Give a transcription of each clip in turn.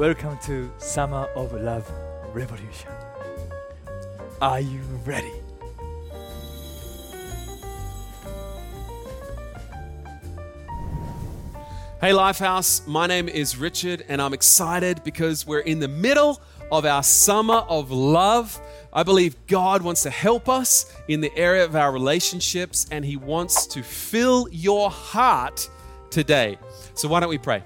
Welcome to Summer of Love Revolution. Are you ready? Hey, Lifehouse, my name is Richard, and I'm excited because we're in the middle of our summer of love. I believe God wants to help us in the area of our relationships, and He wants to fill your heart today. So, why don't we pray?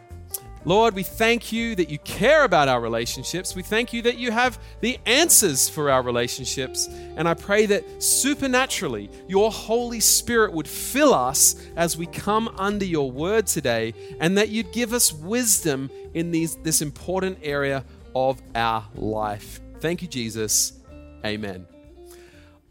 Lord, we thank you that you care about our relationships. We thank you that you have the answers for our relationships. And I pray that supernaturally your Holy Spirit would fill us as we come under your word today and that you'd give us wisdom in these, this important area of our life. Thank you, Jesus. Amen.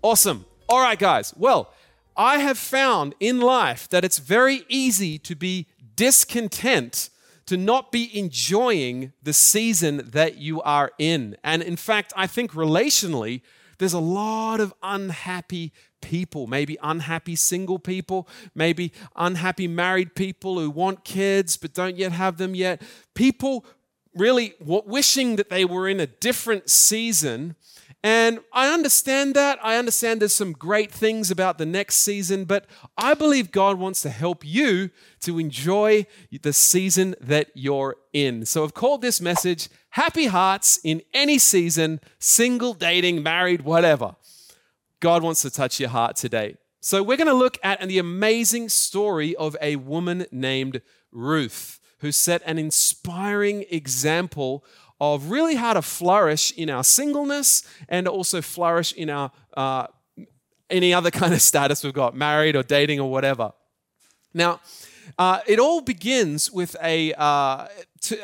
Awesome. All right, guys. Well, I have found in life that it's very easy to be discontent to not be enjoying the season that you are in. And in fact, I think relationally, there's a lot of unhappy people, maybe unhappy single people, maybe unhappy married people who want kids but don't yet have them yet. People really wishing that they were in a different season and I understand that. I understand there's some great things about the next season, but I believe God wants to help you to enjoy the season that you're in. So I've called this message Happy Hearts in Any Season, Single, Dating, Married, whatever. God wants to touch your heart today. So we're going to look at the amazing story of a woman named Ruth who set an inspiring example of really how to flourish in our singleness and also flourish in our uh, any other kind of status we've got, married or dating or whatever. Now, uh, it all begins with a uh,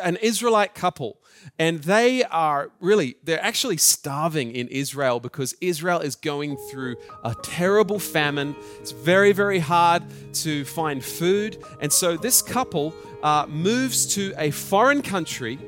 an Israelite couple, and they are really they're actually starving in Israel because Israel is going through a terrible famine. It's very very hard to find food, and so this couple uh, moves to a foreign country.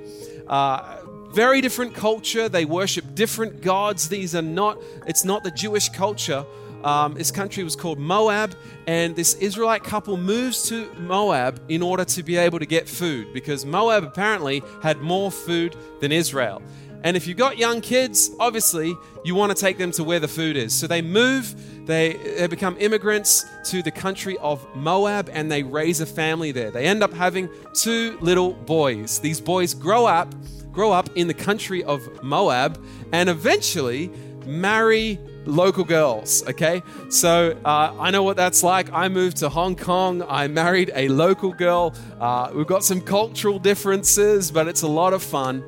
Uh, very different culture. They worship different gods. These are not, it's not the Jewish culture. Um, this country was called Moab, and this Israelite couple moves to Moab in order to be able to get food because Moab apparently had more food than Israel. And if you've got young kids, obviously you want to take them to where the food is. So they move, they, they become immigrants to the country of Moab, and they raise a family there. They end up having two little boys. These boys grow up grow up in the country of Moab and eventually marry local girls, okay? So uh, I know what that's like. I moved to Hong Kong. I married a local girl. Uh, we've got some cultural differences, but it's a lot of fun.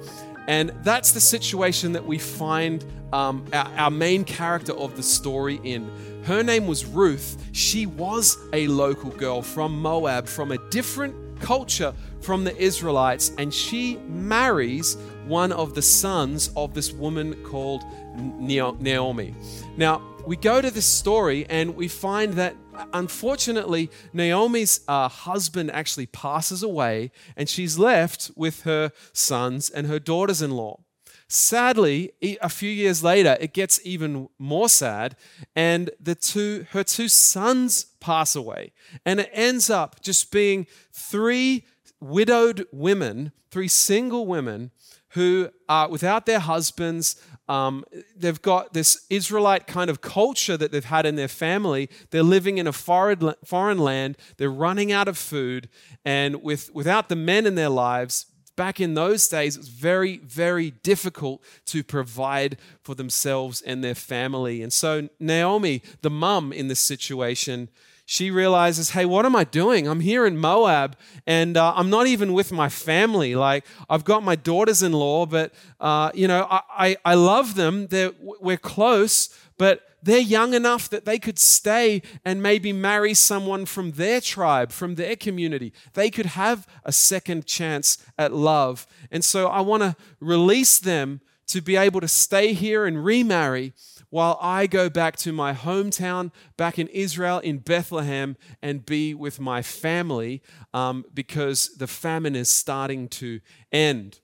And that's the situation that we find um, our, our main character of the story in. Her name was Ruth. She was a local girl from Moab, from a different culture from the Israelites, and she marries one of the sons of this woman called Naomi. Now, we go to this story and we find that unfortunately, Naomi's uh, husband actually passes away, and she's left with her sons and her daughters in law. Sadly, a few years later, it gets even more sad, and the two, her two sons pass away. And it ends up just being three widowed women, three single women who are without their husbands. Um, they've got this Israelite kind of culture that they've had in their family. They're living in a foreign, foreign land. They're running out of food. And with, without the men in their lives, back in those days, it was very, very difficult to provide for themselves and their family. And so, Naomi, the mum in this situation, she realizes, hey, what am I doing? I'm here in Moab and uh, I'm not even with my family. Like, I've got my daughters in law, but, uh, you know, I, I, I love them. They're, we're close, but they're young enough that they could stay and maybe marry someone from their tribe, from their community. They could have a second chance at love. And so I want to release them to be able to stay here and remarry while I go back to my hometown, back in Israel, in Bethlehem, and be with my family um, because the famine is starting to end.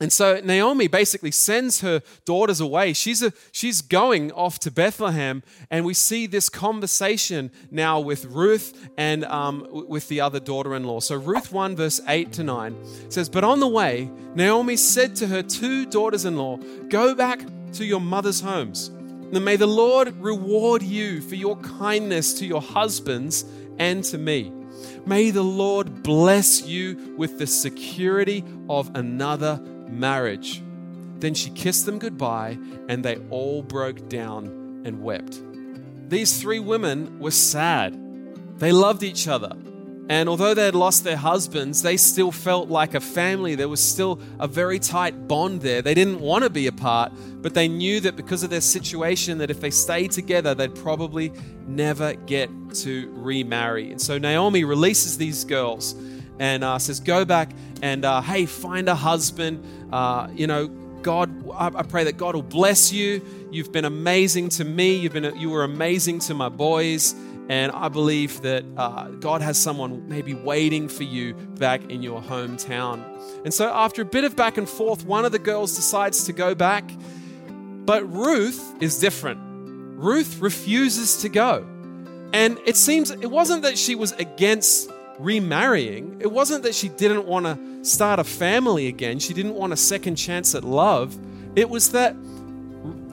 And so Naomi basically sends her daughters away. She's, a, she's going off to Bethlehem, and we see this conversation now with Ruth and um, with the other daughter in law. So, Ruth 1, verse 8 to 9 says, But on the way, Naomi said to her two daughters in law, Go back to your mother's homes. And may the Lord reward you for your kindness to your husbands and to me. May the Lord bless you with the security of another marriage. Then she kissed them goodbye, and they all broke down and wept. These three women were sad. They loved each other. And although they had lost their husbands, they still felt like a family. There was still a very tight bond there. They didn't want to be apart, but they knew that because of their situation, that if they stayed together, they'd probably never get to remarry. And so Naomi releases these girls and uh, says, Go back and, uh, hey, find a husband. Uh, you know, God, I, pray that God will bless you. You've been amazing to me. You've been, you were amazing to my boys. And I believe that uh, God has someone maybe waiting for you back in your hometown. And so, after a bit of back and forth, one of the girls decides to go back. But Ruth is different. Ruth refuses to go. And it seems it wasn't that she was against remarrying. It wasn't that she didn't want to start a family again, she didn't want a second chance at love. It was that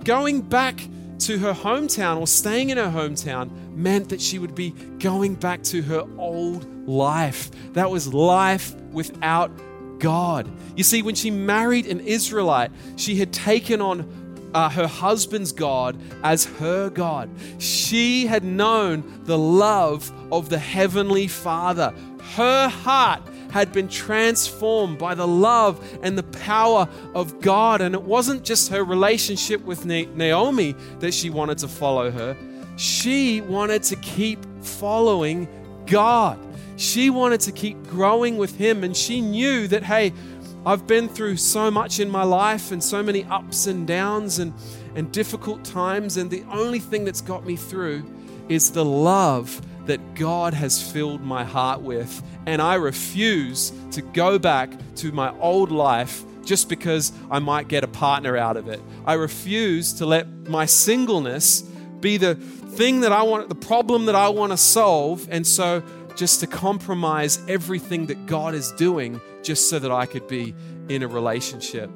going back to her hometown or staying in her hometown meant that she would be going back to her old life. That was life without God. You see, when she married an Israelite, she had taken on uh, her husband's God as her God. She had known the love of the Heavenly Father. Her heart had been transformed by the love and the power of God. And it wasn't just her relationship with Naomi that she wanted to follow her, she wanted to keep following God. She wanted to keep growing with Him. And she knew that, hey, I've been through so much in my life and so many ups and downs and, and difficult times, and the only thing that's got me through is the love that God has filled my heart with. And I refuse to go back to my old life just because I might get a partner out of it. I refuse to let my singleness be the thing that I want, the problem that I want to solve. And so just to compromise everything that God is doing just so that I could be in a relationship.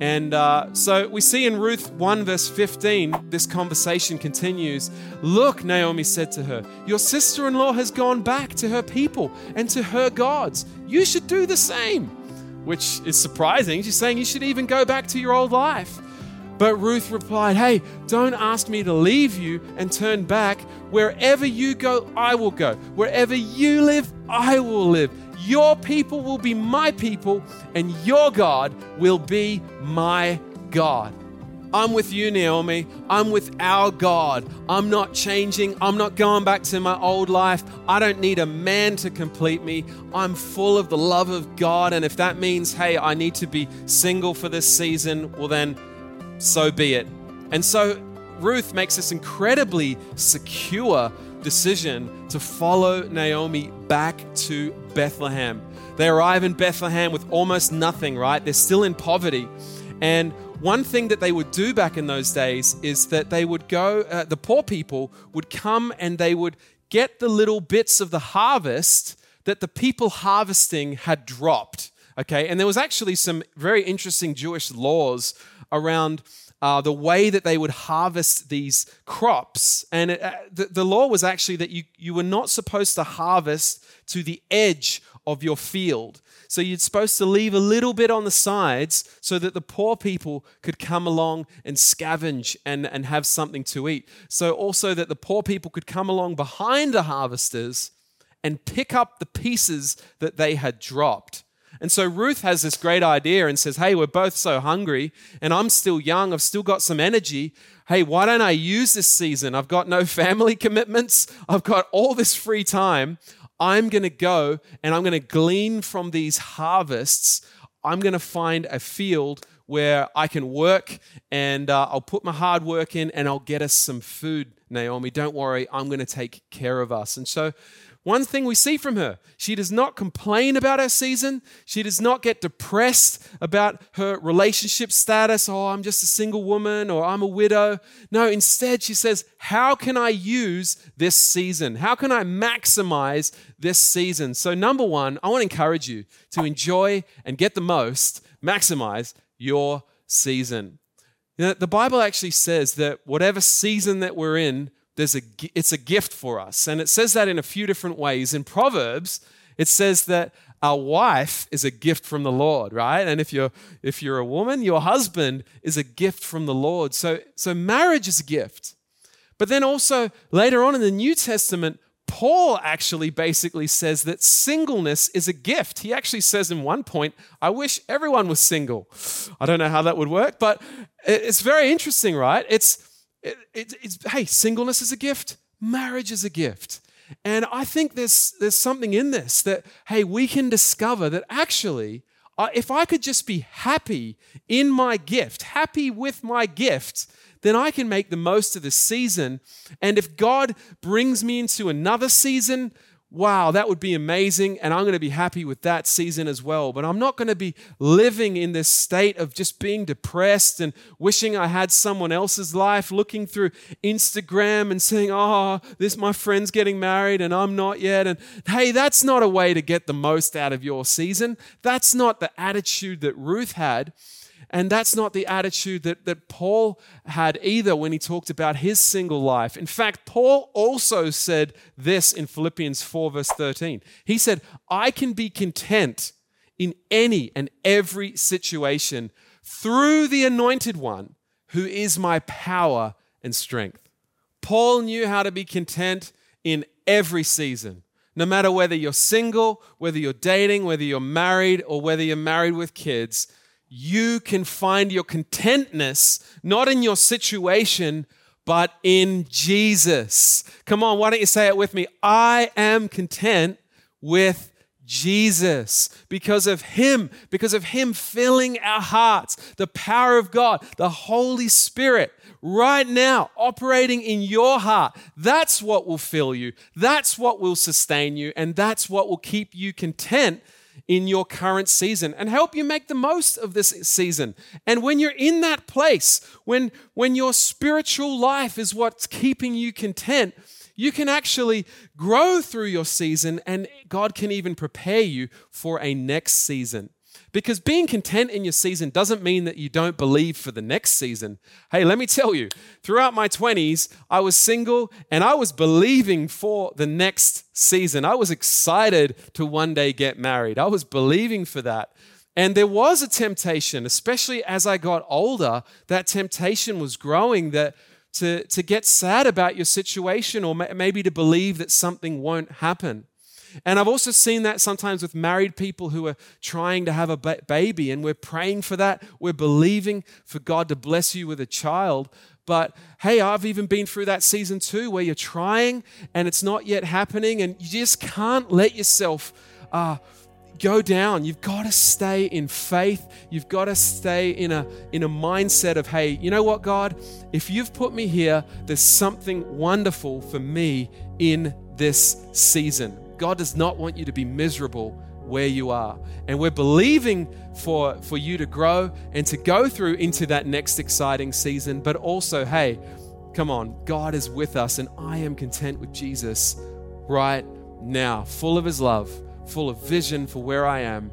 And uh, so we see in Ruth 1, verse 15, this conversation continues. Look, Naomi said to her, Your sister in law has gone back to her people and to her gods. You should do the same. Which is surprising. She's saying you should even go back to your old life. But Ruth replied, Hey, don't ask me to leave you and turn back. Wherever you go, I will go. Wherever you live, I will live. Your people will be my people, and your God will be my God. I'm with you, Naomi. I'm with our God. I'm not changing. I'm not going back to my old life. I don't need a man to complete me. I'm full of the love of God. And if that means, hey, I need to be single for this season, well, then so be it. And so Ruth makes this incredibly secure decision to follow Naomi back to Bethlehem. They arrive in Bethlehem with almost nothing, right? They're still in poverty. And one thing that they would do back in those days is that they would go, uh, the poor people would come and they would get the little bits of the harvest that the people harvesting had dropped. Okay, and there was actually some very interesting Jewish laws around uh, the way that they would harvest these crops. And it, uh, the, the law was actually that you, you were not supposed to harvest to the edge of your field. So you're supposed to leave a little bit on the sides so that the poor people could come along and scavenge and, and have something to eat. So also that the poor people could come along behind the harvesters and pick up the pieces that they had dropped. And so Ruth has this great idea and says, Hey, we're both so hungry, and I'm still young. I've still got some energy. Hey, why don't I use this season? I've got no family commitments, I've got all this free time. I'm going to go and I'm going to glean from these harvests. I'm going to find a field where I can work and uh, I'll put my hard work in and I'll get us some food, Naomi. Don't worry, I'm going to take care of us. And so one thing we see from her she does not complain about her season. She does not get depressed about her relationship status. Oh, I'm just a single woman or I'm a widow. No, instead, she says, How can I use this season? How can I maximize this season? So, number one, I want to encourage you to enjoy and get the most, maximize your season. You know, the Bible actually says that whatever season that we're in, there's a, it's a gift for us. And it says that in a few different ways. In Proverbs, it says that our wife is a gift from the Lord, right? And if you're if you're a woman, your husband is a gift from the Lord. So so marriage is a gift. But then also later on in the New Testament, Paul actually basically says that singleness is a gift. He actually says in one point, I wish everyone was single. I don't know how that would work, but it's very interesting, right? It's it, it, it's, hey, singleness is a gift, marriage is a gift. And I think there's, there's something in this that, hey, we can discover that actually, uh, if I could just be happy in my gift, happy with my gift, then I can make the most of this season. And if God brings me into another season wow, that would be amazing, and I'm going to be happy with that season as well. But I'm not going to be living in this state of just being depressed and wishing I had someone else's life, looking through Instagram and saying, oh, this my friend's getting married and I'm not yet. And hey, that's not a way to get the most out of your season. That's not the attitude that Ruth had. And that's not the attitude that, that Paul had either when he talked about his single life. In fact, Paul also said this in Philippians 4, verse 13. He said, I can be content in any and every situation through the anointed one who is my power and strength. Paul knew how to be content in every season. No matter whether you're single, whether you're dating, whether you're married, or whether you're married with kids, you can find your contentness not in your situation, but in Jesus. Come on, why don't you say it with me? I am content with Jesus because of Him, because of Him filling our hearts, the power of God, the Holy Spirit right now operating in your heart. That's what will fill you, that's what will sustain you, and that's what will keep you content in your current season and help you make the most of this season. And when you're in that place, when, when your spiritual life is what's keeping you content, you can actually grow through your season and God can even prepare you for a next season. Because being content in your season doesn't mean that you don't believe for the next season. Hey, let me tell you, throughout my 20s, I was single and I was believing for the next season. I was excited to one day get married. I was believing for that. And there was a temptation, especially as I got older, that temptation was growing that to, to get sad about your situation or maybe to believe that something won't happen. And I've also seen that sometimes with married people who are trying to have a ba- baby, and we're praying for that. We're believing for God to bless you with a child. But hey, I've even been through that season too, where you're trying and it's not yet happening, and you just can't let yourself uh, go down. You've got to stay in faith. You've got to stay in a in a mindset of, hey, you know what, God, if you've put me here, there's something wonderful for me in this season. God does not want you to be miserable where you are. And we're believing for, for you to grow and to go through into that next exciting season. But also, hey, come on, God is with us, and I am content with Jesus right now, full of His love, full of vision for where I am.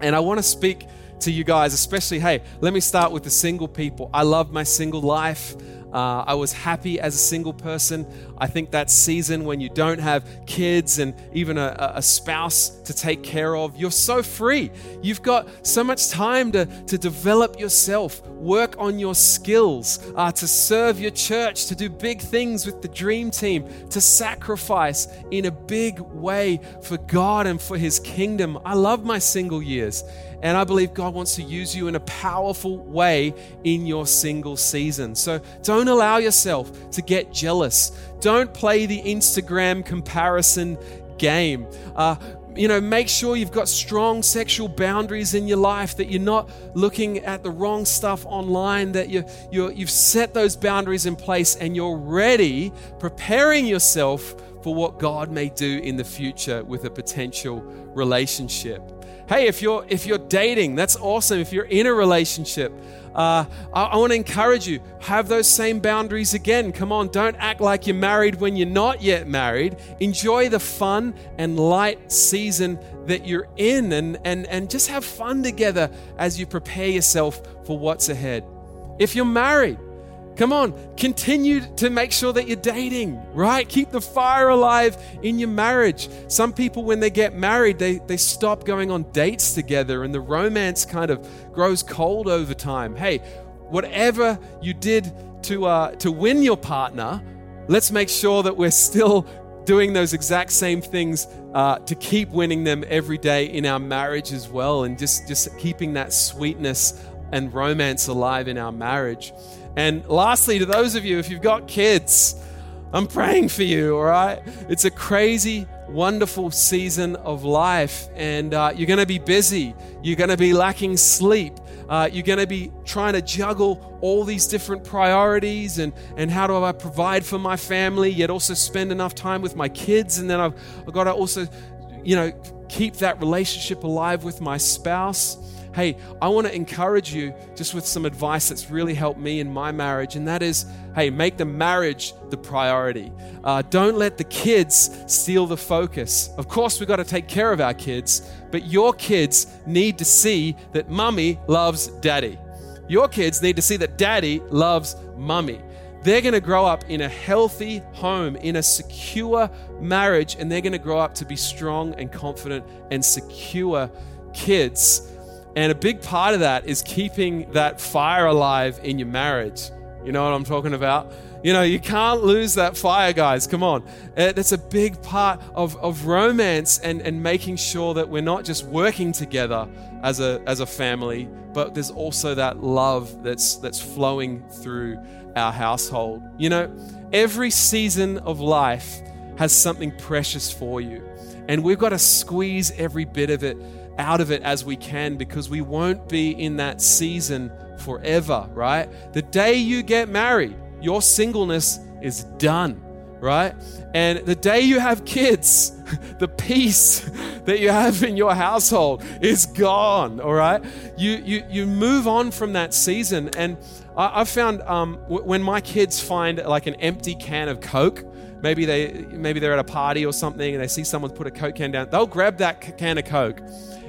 And I want to speak to you guys, especially, hey, let me start with the single people. I love my single life. Uh, I was happy as a single person. I think that season when you don't have kids and even a, a, spouse to take care of, you're so free. You've got so much time to, to develop yourself, work on your skills, uh, to serve your church, to do big things with the dream team, to sacrifice in a big way for God and for His kingdom. I love my single years. And I believe God wants to use you in a powerful way in your single season. So don't allow yourself to get jealous. Don't play the Instagram comparison game. Uh, you know, make sure you've got strong sexual boundaries in your life, that you're not looking at the wrong stuff online, that you, you you've set those boundaries in place and you're ready, preparing yourself for what God may do in the future with a potential relationship. Hey, if you're if you're dating, that's awesome. If you're in a relationship, uh, I, I want to encourage you have those same boundaries again. Come on, don't act like you're married when you're not yet married. Enjoy the fun and light season that you're in, and and and just have fun together as you prepare yourself for what's ahead. If you're married, Come on, continue to make sure that you're dating, right? Keep the fire alive in your marriage. Some people, when they get married, they, they stop going on dates together and the romance kind of grows cold over time. Hey, whatever you did to, uh, to win your partner, let's make sure that we're still doing those exact same things uh, to keep winning them every day in our marriage as well and just, just keeping that sweetness and romance alive in our marriage. And lastly, to those of you, if you've got kids, I'm praying for you, all right? It's a crazy, wonderful season of life, and uh, you're going to be busy. You're going to be lacking sleep. Uh, you're going to be trying to juggle all these different priorities and, and how do I provide for my family, yet also spend enough time with my kids. And then I've, I've got to also, you know, keep that relationship alive with my spouse hey, I want to encourage you just with some advice that's really helped me in my marriage, and that is, hey, make the marriage the priority. Uh, don't let the kids steal the focus. Of course, we've got to take care of our kids, but your kids need to see that mummy loves daddy. Your kids need to see that daddy loves mummy. They're going to grow up in a healthy home, in a secure marriage, and they're going to grow up to be strong and confident and secure kids. And a big part of that is keeping that fire alive in your marriage. You know what I'm talking about? You know, you can't lose that fire, guys. Come on. Uh, that's a big part of, of romance and, and making sure that we're not just working together as a, as a family, but there's also that love that's, that's flowing through our household. You know, every season of life has something precious for you, and we've got to squeeze every bit of it out of it as we can because we won't be in that season forever, right? The day you get married, your singleness is done, right? And the day you have kids, the peace that you have in your household is gone, all right? You, you, you move on from that season. And I, have found um, w- when my kids find like an empty can of Coke, maybe they maybe they're at a party or something and they see someone put a coke can down they'll grab that can of coke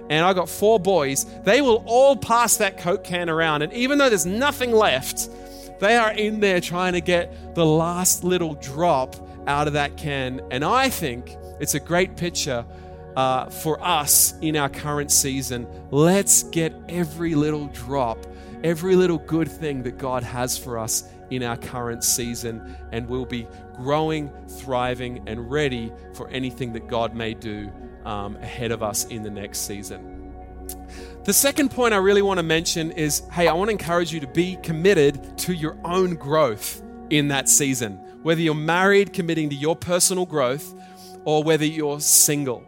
and I got four boys, they will all pass that Coke can around. And even though there's nothing left, they are in there trying to get the last little drop out of that can. And I think it's a great picture uh, for us in our current season. Let's get every little drop, every little good thing that God has for us in our current season, and we'll be growing, thriving, and ready for anything that God may do um, ahead of us in the next season. The second point I really want to mention is hey, I want to encourage you to be committed to your own growth in that season. Whether you're married, committing to your personal growth, or whether you're single.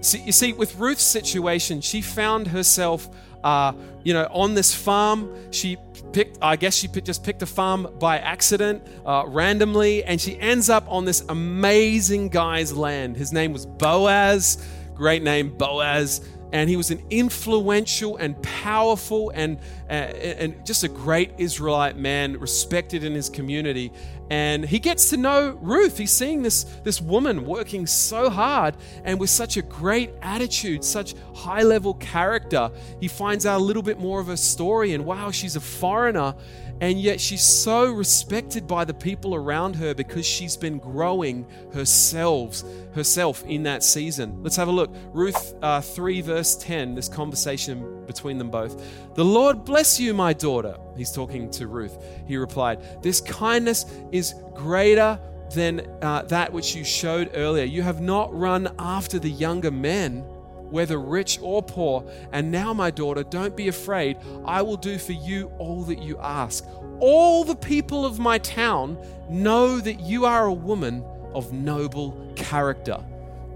So, you see, with Ruth's situation, she found herself, uh, you know, on this farm. She picked, I guess she just picked a farm by accident, uh, randomly, and she ends up on this amazing guy's land. His name was Boaz, great name, Boaz. And he was an influential and powerful and, uh, and just a great Israelite man, respected in his community. And he gets to know Ruth. He's seeing this, this woman working so hard and with such a great attitude, such high level character. He finds out a little bit more of her story, and wow, she's a foreigner and yet she's so respected by the people around her because she's been growing herself herself in that season. Let's have a look. Ruth uh, 3 verse 10 this conversation between them both. The lord bless you my daughter he's talking to ruth. He replied this kindness is greater than uh, that which you showed earlier. You have not run after the younger men whether rich or poor. And now, my daughter, don't be afraid. I will do for you all that you ask. All the people of my town know that you are a woman of noble character.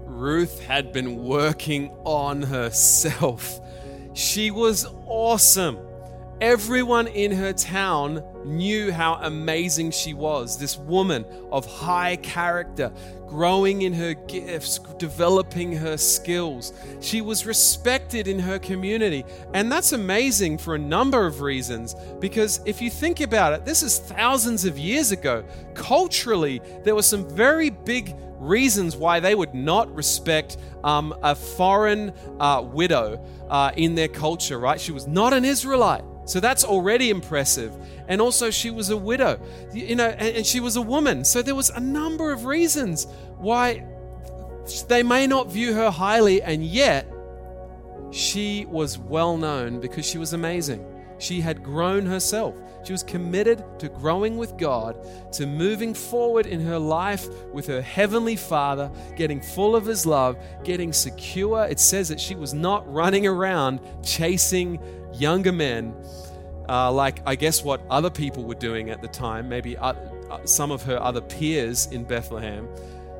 Ruth had been working on herself. She was awesome. Everyone in her town knew how amazing she was. This woman of high character, growing in her gifts, developing her skills. She was respected in her community. And that's amazing for a number of reasons. Because if you think about it, this is thousands of years ago. Culturally, there were some very big reasons why they would not respect um, a foreign uh, widow uh, in their culture, right? She was not an Israelite. So that's already impressive. And also, she was a widow, you know, and, she was a woman. So there was a number of reasons why they may not view her highly, and yet she was well known because she was amazing. She had grown herself. She was committed to growing with God, to moving forward in her life with her heavenly Father, getting full of His love, getting secure. It says that she was not running around chasing younger men, uh, like I guess what other people were doing at the time, maybe uh, some of her other peers in Bethlehem.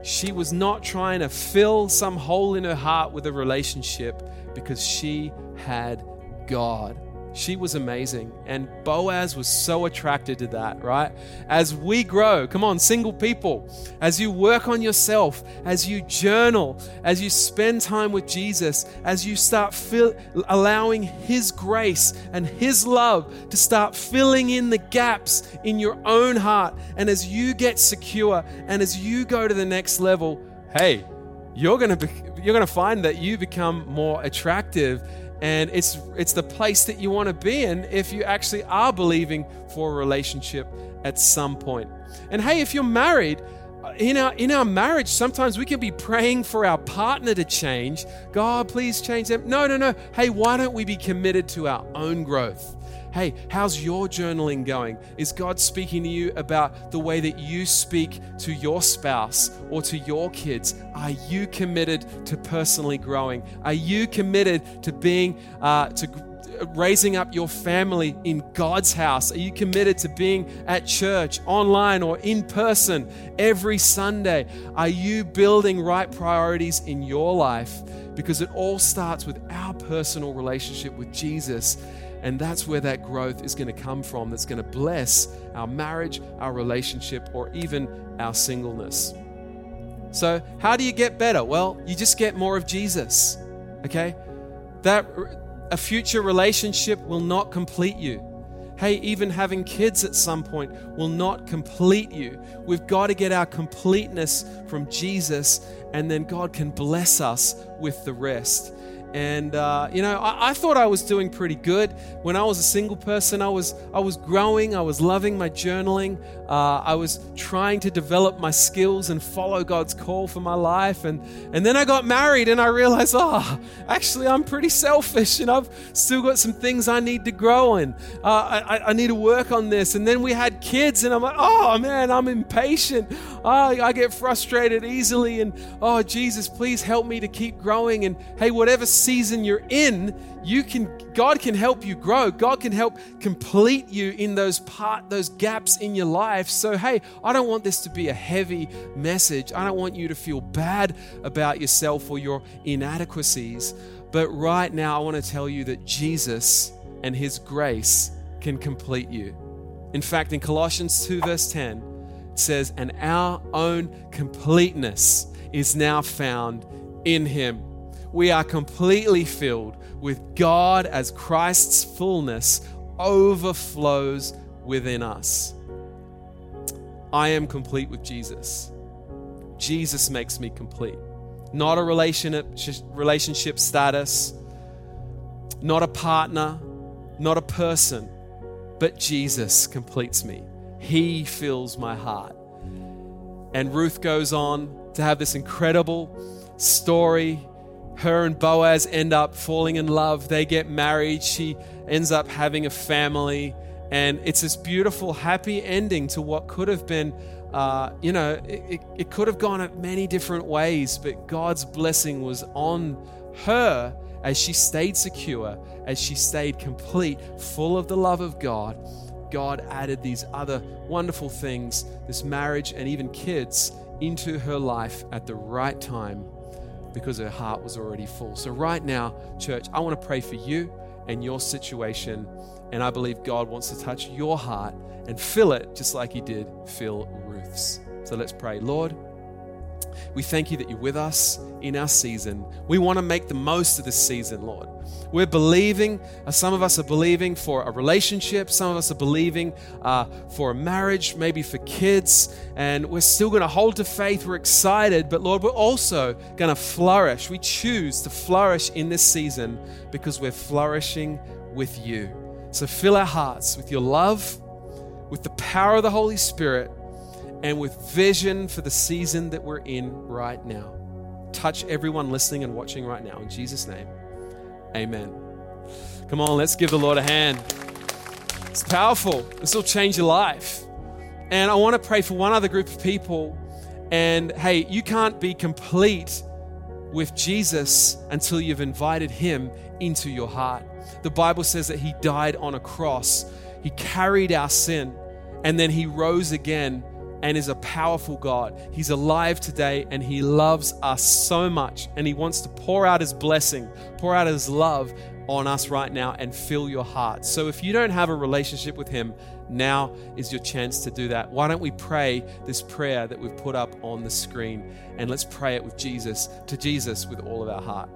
She was not trying to fill some hole in her heart with a relationship because she had God. She was amazing. And Boaz was so attracted to that, right? As we grow, come on, single people, as you work on yourself, as you journal, as you spend time with Jesus, as you start fill, allowing His grace and His love to start filling in the gaps in your own heart, and as you get secure and as you go to the next level, hey, you're going to be, you're going to find that you become more attractive and it's it's the place that you want to be in if you actually are believing for a relationship at some point. And hey, if you're married, uh, in our in our marriage, sometimes we can be praying for our partner to change. God, please change them. No, no, no. Hey, why don't we be committed to our own growth? Hey, how's your journaling going? Is God speaking to you about the way that you speak to your spouse or to your kids? Are you committed to personally growing? Are you committed to being, uh, to raising up your family in God's house? Are you committed to being at church, online, or in person every Sunday? Are you building right priorities in your life? Because it all starts with our personal relationship with Jesus and that's where that growth is going to come from, that's going to bless our marriage, our relationship, or even our singleness. So, how do you get better? Well, you just get more of Jesus. Okay? That a future relationship will not complete you. Hey, even having kids at some point will not complete you. We've got to get our completeness from Jesus, and then God can bless us with the rest. And uh, you know, I, I, thought I was doing pretty good when I was a single person. I was I was growing. I was loving my journaling. Uh, I was trying to develop my skills and follow God's call for my life. And and then I got married, and I realized, oh, actually, I'm pretty selfish, and I've still got some things I need to grow in. Uh, I, I need to work on this. And then we had kids, and I'm like, oh man, I'm impatient. Oh, I get frustrated easily, and oh Jesus, please help me to keep growing. And hey, whatever season you're in, you can God can help you grow. God can help complete you in those part those gaps in your life. So hey, I don't want this to be a heavy message. I don't want you to feel bad about yourself or your inadequacies. But right now I want to tell you that Jesus and his grace can complete you. In fact, in Colossians 2 verse 10, it says, "And our own completeness is now found in him." we are completely filled with God as Christ's fullness overflows within us. I am complete with Jesus. Jesus makes me complete. Not a relationship status, not a partner, not a person, but Jesus completes me. He fills my heart. And Ruth goes on to have this incredible story her and Boaz end up falling in love. They get married. She ends up having a family. And it's this beautiful, happy ending to what could have been, uh, you know, it, it could have gone many different ways, but God's blessing was on her as she stayed secure, as she stayed complete, full of the love of God. God added these other wonderful things, this marriage and even kids, into her life at the right time because her heart was already full. So, right now, church, I want to pray for you and your situation. And I believe God wants to touch your heart and fill it just like He did fill Ruth's. So, let's pray. Lord, we thank you that you're with us in our season. We want to make the most of this season, Lord. We're believing, uh, some of us are believing for a relationship, some of us are believing uh, for a marriage, maybe for kids, and we're still going to hold to faith. We're excited, but Lord, we're also going to flourish. We choose to flourish in this season because we're flourishing with you. So fill our hearts with your love, with the power of the Holy Spirit, and with vision for the season that we're in right now. Touch everyone listening and watching right now. In Jesus' name, amen. Come on, let's give the Lord a hand. It's powerful. This will change your life. And I want to pray for one other group of people. And hey, you can't be complete with Jesus until you've invited him into your heart. The Bible says that he died on a cross, he carried our sin, and then he rose again and is a powerful God. He's alive today and He loves us so much and He wants to pour out His blessing, pour out His love on us right now and fill your heart. So if you don't have a relationship with Him, now is your chance to do that. Why don't we pray this prayer that we've put up on the screen and let's pray it with Jesus, to Jesus with all of our heart.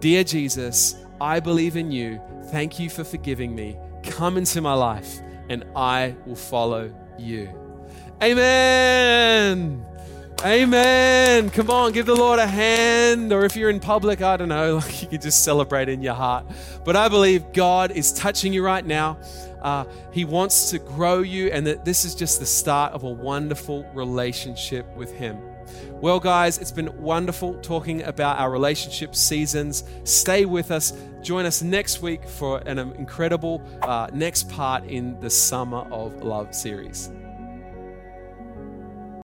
Dear Jesus, I believe in you. Thank you for forgiving me. Come into my life and I will follow you. Amen. Amen. Come on, give the Lord a hand. Or if you're in public, I don't know, like you can just celebrate in your heart. But I believe God is touching you right now. Uh, he wants to grow you, and that this is just the start of a wonderful relationship with Him. Well, guys, it's been wonderful talking about our relationship seasons. Stay with us. Join us next week for an incredible uh, next part in the Summer of Love series.